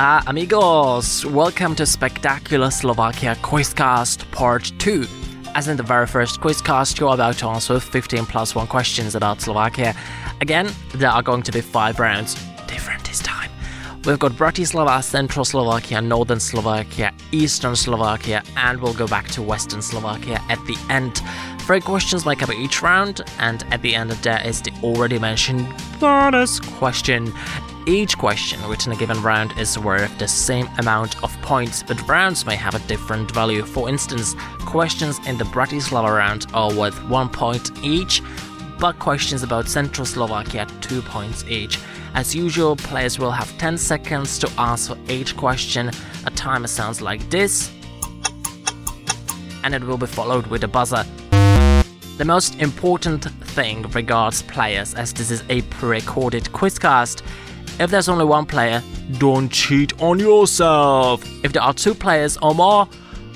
Hola, amigos! Welcome to Spectacular Slovakia Quizcast Part 2. As in the very first quizcast, you're about to answer 15 plus 1 questions about Slovakia. Again, there are going to be 5 rounds, different this time. We've got Bratislava, Central Slovakia, Northern Slovakia, Eastern Slovakia, and we'll go back to Western Slovakia at the end. Three questions make up each round, and at the end, of there is the already mentioned bonus question. Each question within a given round is worth the same amount of points, but rounds may have a different value. For instance, questions in the Bratislava round are worth 1 point each, but questions about Central Slovakia 2 points each. As usual, players will have 10 seconds to answer each question. A timer sounds like this, and it will be followed with a buzzer. The most important thing regards players, as this is a pre recorded quizcast, if there's only one player, don't cheat on yourself. If there are two players or more,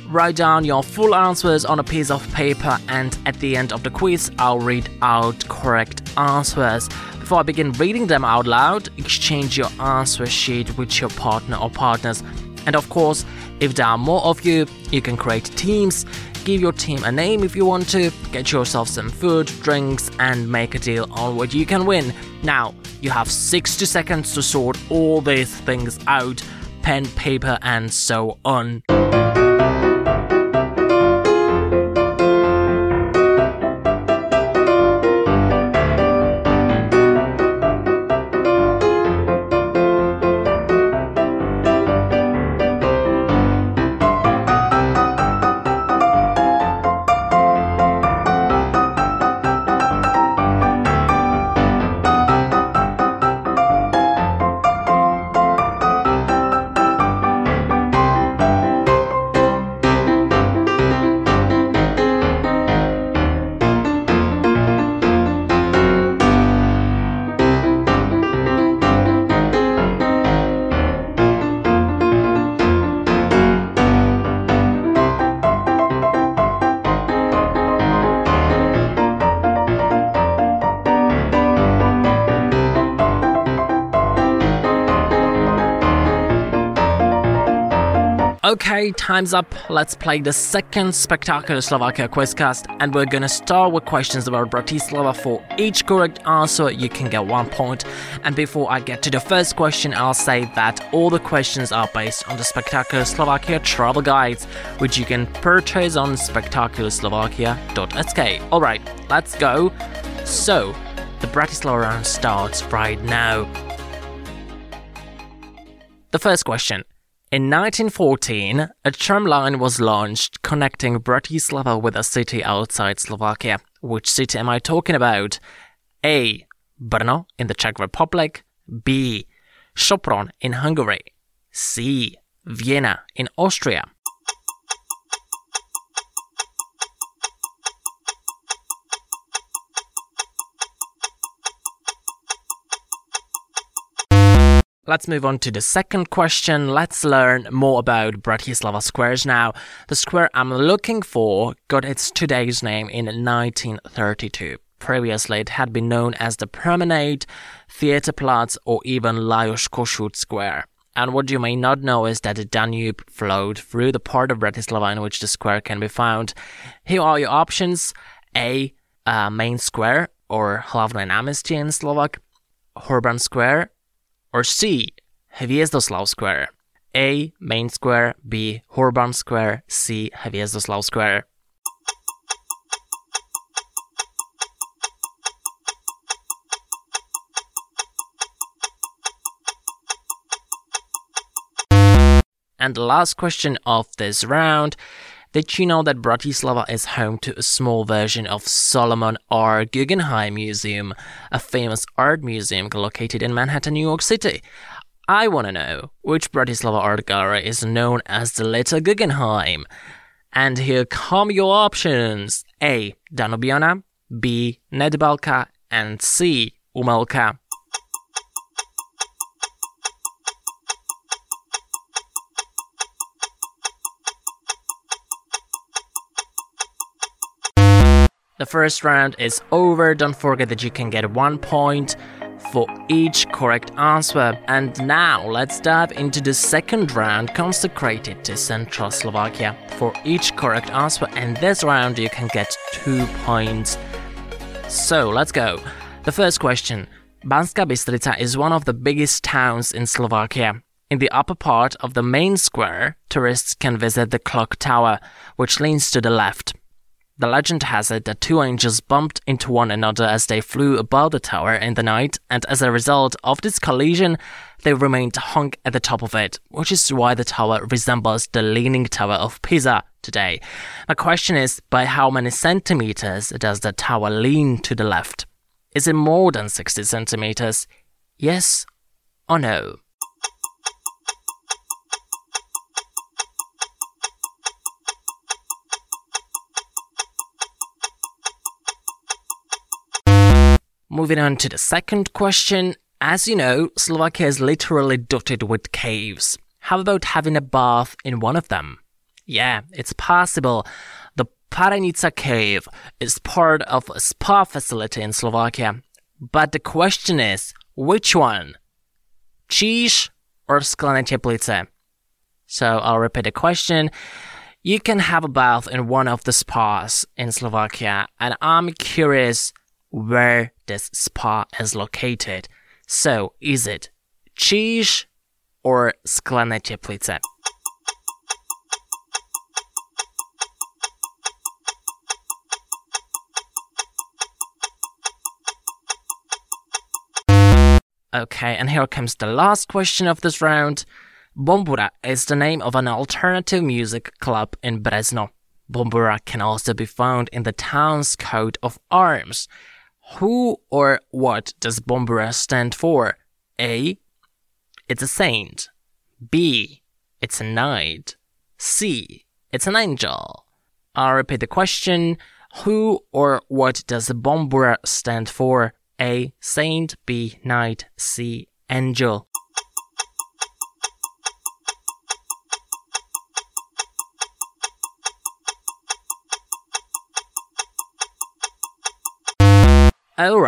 write down your full answers on a piece of paper, and at the end of the quiz, I'll read out correct answers. Before I begin reading them out loud, exchange your answer sheet with your partner or partners. And of course, if there are more of you, you can create teams give your team a name if you want to, get yourself some food, drinks, and make a deal on what you can win. Now, you have 60 seconds to sort all these things out pen, paper, and so on. Okay, time's up. Let's play the second spectacular Slovakia quizcast, and we're gonna start with questions about Bratislava. For each correct answer, you can get one point. And before I get to the first question, I'll say that all the questions are based on the Spectacular Slovakia travel guides, which you can purchase on spectacularslovakia.sk. Alright, let's go. So, the Bratislava round starts right now. The first question. In 1914, a tram line was launched connecting Bratislava with a city outside Slovakia. Which city am I talking about? A. Brno in the Czech Republic. B. Sopron in Hungary. C. Vienna in Austria. Let's move on to the second question. Let's learn more about Bratislava squares now. The square I'm looking for got its today's name in 1932. Previously, it had been known as the Promenade, Theaterplatz, or even Lajos Kossuth Square. And what you may not know is that the Danube flowed through the part of Bratislava in which the square can be found. Here are your options A. Uh, main square, or Hlavné námestie in Slovak, Hurban Square, or C. Hviezdoslav Square. A. Main Square. B. Hurban Square. C. Hviezdoslav Square. And the last question of this round did you know that Bratislava is home to a small version of Solomon R. Guggenheim Museum, a famous art museum located in Manhattan, New York City? I want to know which Bratislava art gallery is known as the Little Guggenheim. And here come your options A. Danubiana, B. Nedbalka, and C. Umelka. The first round is over. Don't forget that you can get one point for each correct answer. And now let's dive into the second round consecrated to Central Slovakia. For each correct answer in this round, you can get two points. So let's go. The first question. Banska Bystrica is one of the biggest towns in Slovakia. In the upper part of the main square, tourists can visit the clock tower, which leans to the left. The legend has it that two angels bumped into one another as they flew above the tower in the night, and as a result of this collision, they remained hung at the top of it, which is why the tower resembles the Leaning Tower of Pisa today. My question is by how many centimeters does the tower lean to the left? Is it more than 60 centimeters? Yes or no? Moving on to the second question. As you know, Slovakia is literally dotted with caves. How about having a bath in one of them? Yeah, it's possible. The Parenica cave is part of a spa facility in Slovakia. But the question is, which one? Číž or Sklené Teplice? So I'll repeat the question. You can have a bath in one of the spas in Slovakia, and I'm curious where this spa is located. So, is it Číž or Sklené Teplice? Okay, and here comes the last question of this round. Bombura is the name of an alternative music club in Brezno. Bombura can also be found in the town's coat of arms. Who or what does Bombura stand for? A. It's a saint. B. It's a knight. C. It's an angel. I'll repeat the question. Who or what does Bombura stand for? A. Saint. B. Knight. C. Angel.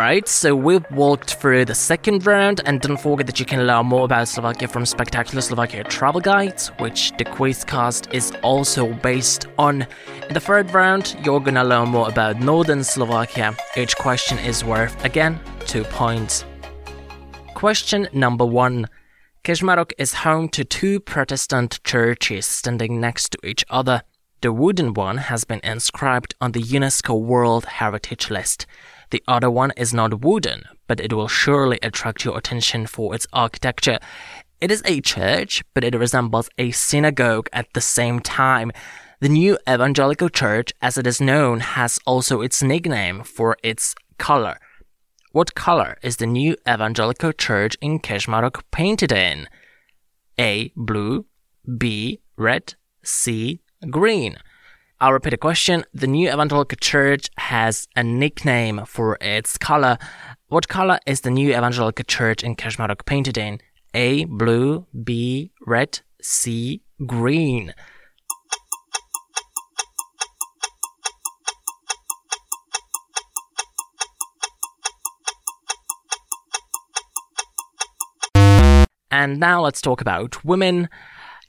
Alright, so we've walked through the second round, and don't forget that you can learn more about Slovakia from Spectacular Slovakia travel guides, which the quizcast is also based on. In the third round, you're gonna learn more about Northern Slovakia. Each question is worth, again, two points. Question number one. Kežmarok is home to two Protestant churches standing next to each other. The wooden one has been inscribed on the UNESCO World Heritage List. The other one is not wooden, but it will surely attract your attention for its architecture. It is a church, but it resembles a synagogue at the same time. The new evangelical church, as it is known, has also its nickname for its color. What color is the new evangelical church in Kežmarok painted in? A. Blue. B. Red. C. Green. I'll repeat the question. The new Evangelical Church has a nickname for its color. What color is the new Evangelical Church in Kežmarok painted in? A. Blue. B. Red. C. Green. And now let's talk about women.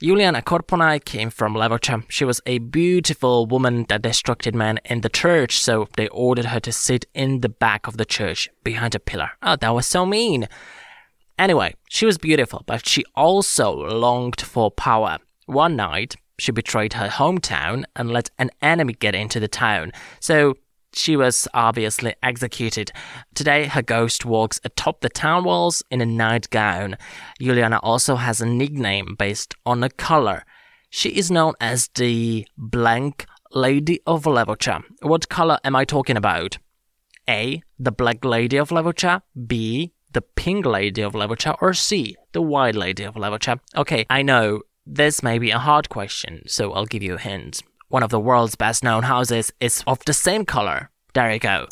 Juliana Korponai came from Levocha. She was a beautiful woman that distracted men in the church, so they ordered her to sit in the back of the church behind a pillar. Oh, that was so mean. Anyway, she was beautiful, but she also longed for power. One night, she betrayed her hometown and let an enemy get into the town. So she was obviously executed. Today, her ghost walks atop the town walls in a nightgown. Juliana also has a nickname based on a color. She is known as the Blank Lady of Levocha. What color am I talking about? A. The Black Lady of Levocha. B. The Pink Lady of Levocha. Or C. The White Lady of Levocha. Okay, I know this may be a hard question, so I'll give you a hint one of the world's best known houses is of the same color. There you go.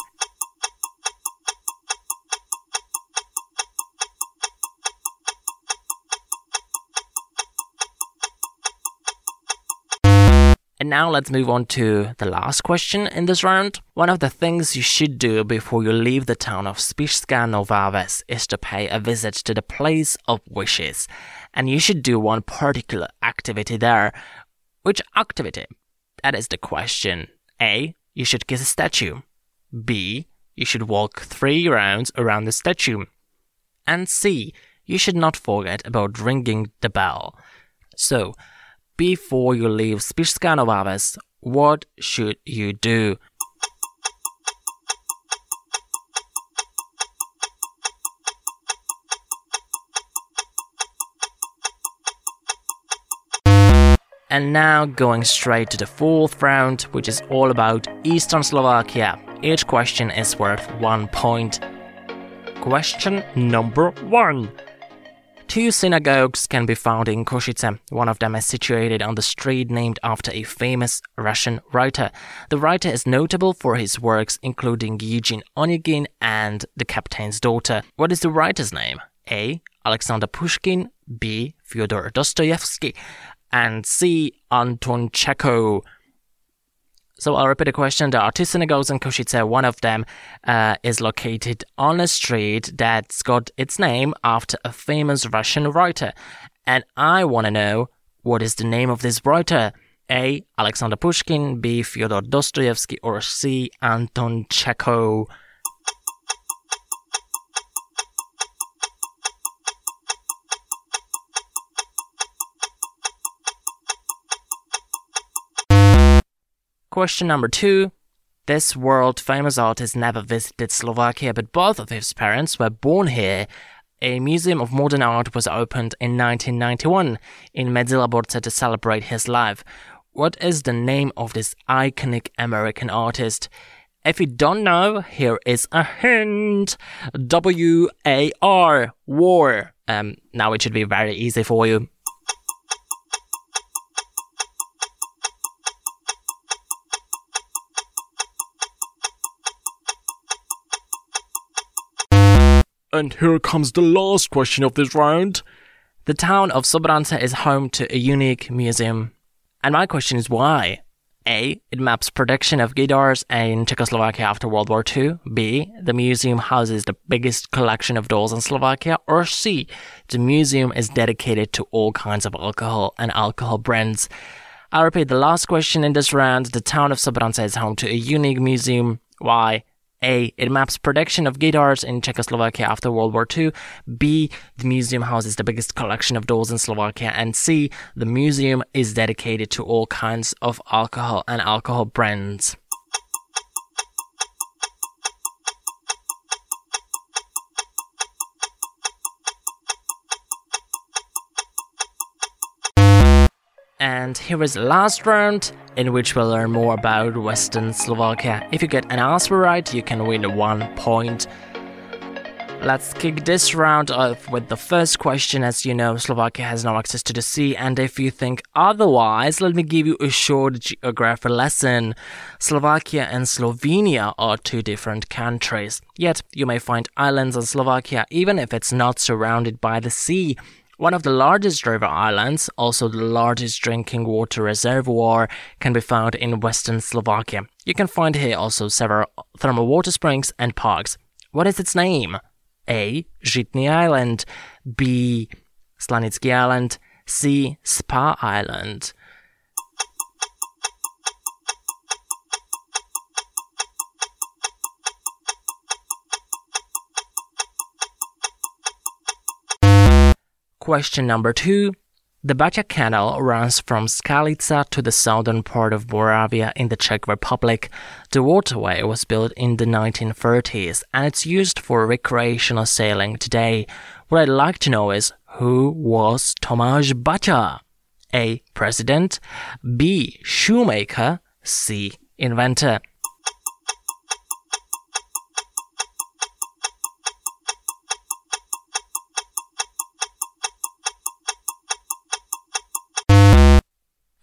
And now let's move on to the last question in this round. One of the things you should do before you leave the town of Spišská Nová Ves is to pay a visit to the place of wishes. And you should do one particular activity there. Which activity? That is the question. A. You should kiss a statue. B. You should walk three rounds around the statue. And C. You should not forget about ringing the bell. So, before you leave Spišská what should you do? And now going straight to the fourth round, which is all about Eastern Slovakia. Each question is worth one point. Question number one. Two synagogues can be found in Košice. One of them is situated on the street named after a famous Russian writer. The writer is notable for his works including Eugene Onegin and The Captain's Daughter. What is the writer's name? A. Alexander Pushkin, B. Fyodor Dostoevsky, and C. Anton Chekhov. So I'll repeat the question. There are two synagogues in Košice. One of them uh, is located on a street that's got its name after a famous Russian writer. And I want to know what is the name of this writer? A. Alexander Pushkin, B. Fyodor Dostoevsky, or C. Anton Chekhov. Question number two. This world famous artist never visited Slovakia, but both of his parents were born here. A museum of modern art was opened in 1991 in Medzilaborce to celebrate his life. What is the name of this iconic American artist? If you don't know, here is a hint. W A R, war. Um, now it should be very easy for you. And here comes the last question of this round. The town of Sobrance is home to a unique museum. And my question is why? A. It maps production of guitars in Czechoslovakia after World War II. B. The museum houses the biggest collection of dolls in Slovakia. Or C. The museum is dedicated to all kinds of alcohol and alcohol brands. I'll repeat the last question in this round. The town of Sobrance is home to a unique museum. Why? A. It maps production of guitars in Czechoslovakia after World War II. B. The museum houses the biggest collection of dolls in Slovakia. And C. The museum is dedicated to all kinds of alcohol and alcohol brands. And here is the last round, in which we'll learn more about Western Slovakia. If you get an answer right, you can win one point. Let's kick this round off with the first question. As you know, Slovakia has no access to the sea, and if you think otherwise, let me give you a short geography lesson. Slovakia and Slovenia are two different countries, yet you may find islands in Slovakia even if it's not surrounded by the sea. One of the largest river islands, also the largest drinking water reservoir, can be found in western Slovakia. You can find here also several thermal water springs and parks. What is its name? A. Žitný Island. B. Slanický Island. C. Spa Island. Question number two. The Baťa Canal runs from Skalica to the southern part of Moravia in the Czech Republic. The waterway was built in the 1930s and it's used for recreational sailing today. What I'd like to know is who was Tomáš Baťa? A. President. B. Shoemaker. C. Inventor.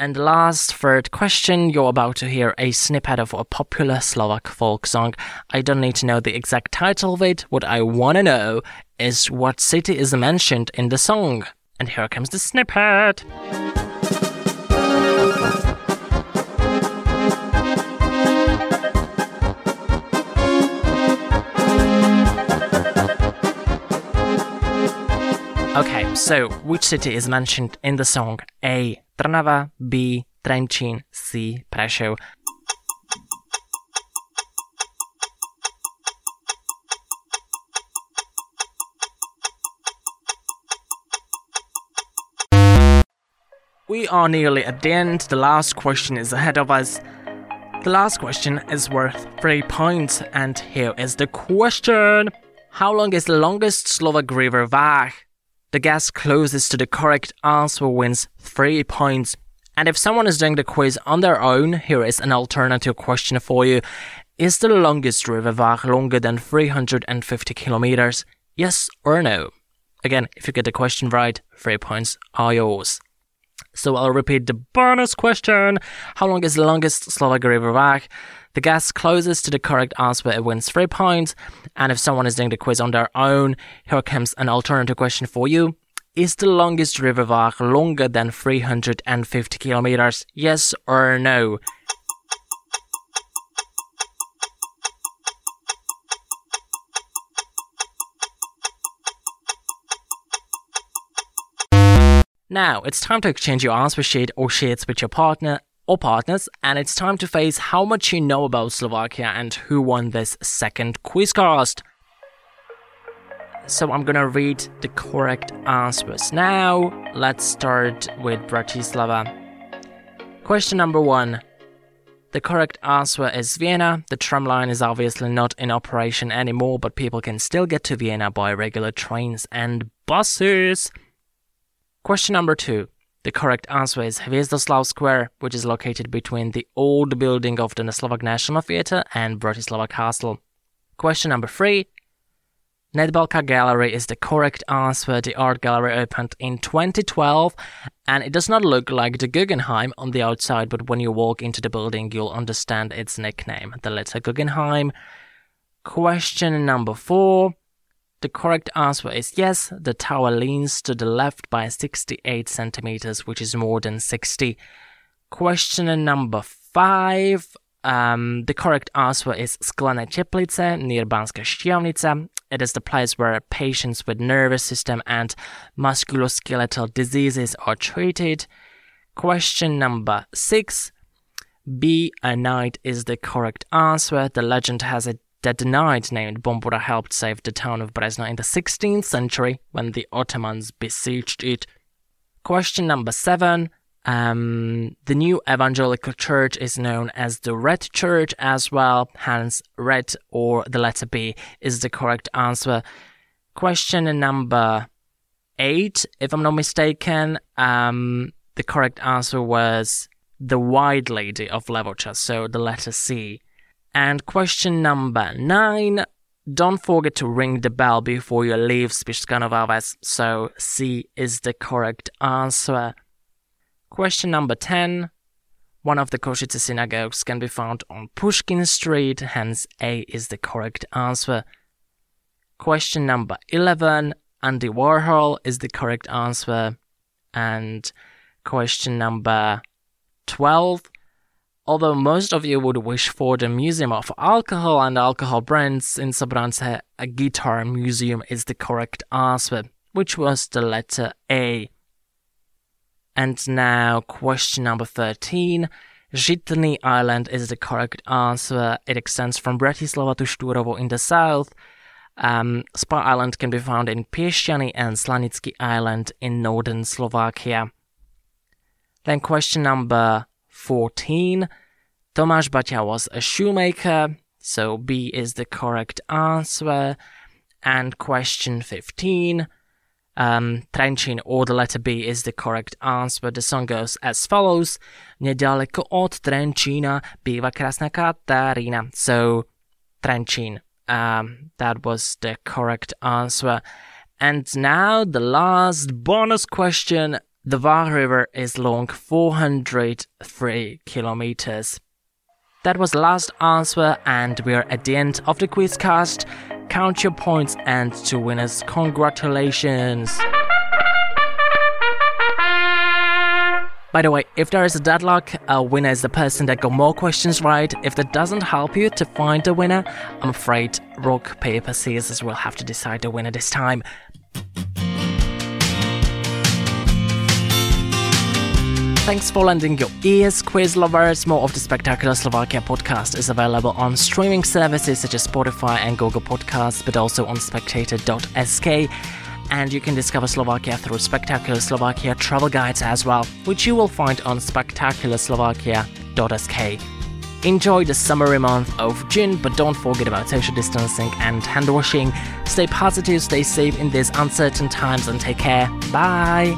And last, third question, you're about to hear a snippet of a popular Slovak folk song. I don't need to know the exact title of it. What I want to know is what city is mentioned in the song. And here comes the snippet. Okay, so which city is mentioned in the song A? Trnava, B. Trenčín, C. We are nearly at the end. The last question is ahead of us. The last question is worth 3 points, and here is the question How long is the longest Slovak river Váh? The guess closest to the correct answer wins 3 points. And if someone is doing the quiz on their own, here is an alternative question for you. Is the longest river Váh longer than 350 kilometers? Yes or no? Again, if you get the question right, 3 points are yours. So I'll repeat the bonus question. How long is the longest Slovak river Váh? The guess closest to the correct answer it wins three points. And if someone is doing the quiz on their own, here comes an alternative question for you. Is the longest river Váh longer than 350 kilometers? Yes or no? Now, it's time to exchange your answer sheet or sheets with your partner or partners, and it's time to face how much you know about Slovakia and who won this second quiz quizcast. So I'm gonna read the correct answers now. Let's start with Bratislava. Question number one. The correct answer is Vienna. The tram line is obviously not in operation anymore, but people can still get to Vienna by regular trains and buses. Question number two. The correct answer is Hviezdoslav Square, which is located between the old building of the Slovak National Theatre and Bratislava Castle. Question number three. Nedbalka Gallery is the correct answer. The art gallery opened in 2012 and it does not look like the Guggenheim on the outside, but when you walk into the building, you'll understand its nickname, the Little Guggenheim. Question number four. The correct answer is yes, the tower leans to the left by 68 centimeters, which is more than 60. Question number five. Um, the correct answer is Sklené Teplice near Banska Štiavnica. It is the place where patients with nervous system and musculoskeletal diseases are treated. Question number six. Be a knight is the correct answer. The legend has it that knight named Bombura helped save the town of Brezno in the 16th century when the Ottomans besieged it. Question number seven. Um, the new evangelical church is known as the Red Church as well, hence, red or the letter B is the correct answer. Question number eight, if I'm not mistaken, um, the correct answer was the White Lady of Levocha, so the letter C. And question number nine. Don't forget to ring the bell before you leave Spišská Nová Ves, so C is the correct answer. Question number 10. One of the Košice synagogues can be found on Pushkin Street, hence A is the correct answer. Question number 11. Andy Warhol is the correct answer. And question number 12. Although most of you would wish for the Museum of Alcohol and Alcohol Brands in Sobrance, a guitar museum is the correct answer, which was the letter A. And now, question number 13. Žitný Island is the correct answer. It extends from Bratislava to Štúrovo in the south. Um, Spa Island can be found in Piešťany and Slanický Island in northern Slovakia. Then question number 14. Tomáš Baťa was a shoemaker, so B is the correct answer. And question 15. Um, or the letter B is the correct answer. The song goes as follows. Nedaleko od Trenčína býva krásna Katarína. So, Trenčín. Um, that was the correct answer. And now the last bonus question the Váh River is long 403 kilometers. That was the last answer, and we are at the end of the quizcast. Count your points, and to winners, congratulations! By the way, if there is a deadlock, a winner is the person that got more questions right. If that doesn't help you to find the winner, I'm afraid rock, paper, scissors will have to decide the winner this time. Thanks for lending your ears, quiz lovers. More of the Spectacular Slovakia podcast is available on streaming services such as Spotify and Google Podcasts, but also on spectator.sk. And you can discover Slovakia through Spectacular Slovakia travel guides as well, which you will find on spectacularslovakia.sk. Enjoy the summery month of June, but don't forget about social distancing and hand washing. Stay positive, stay safe in these uncertain times, and take care. Bye.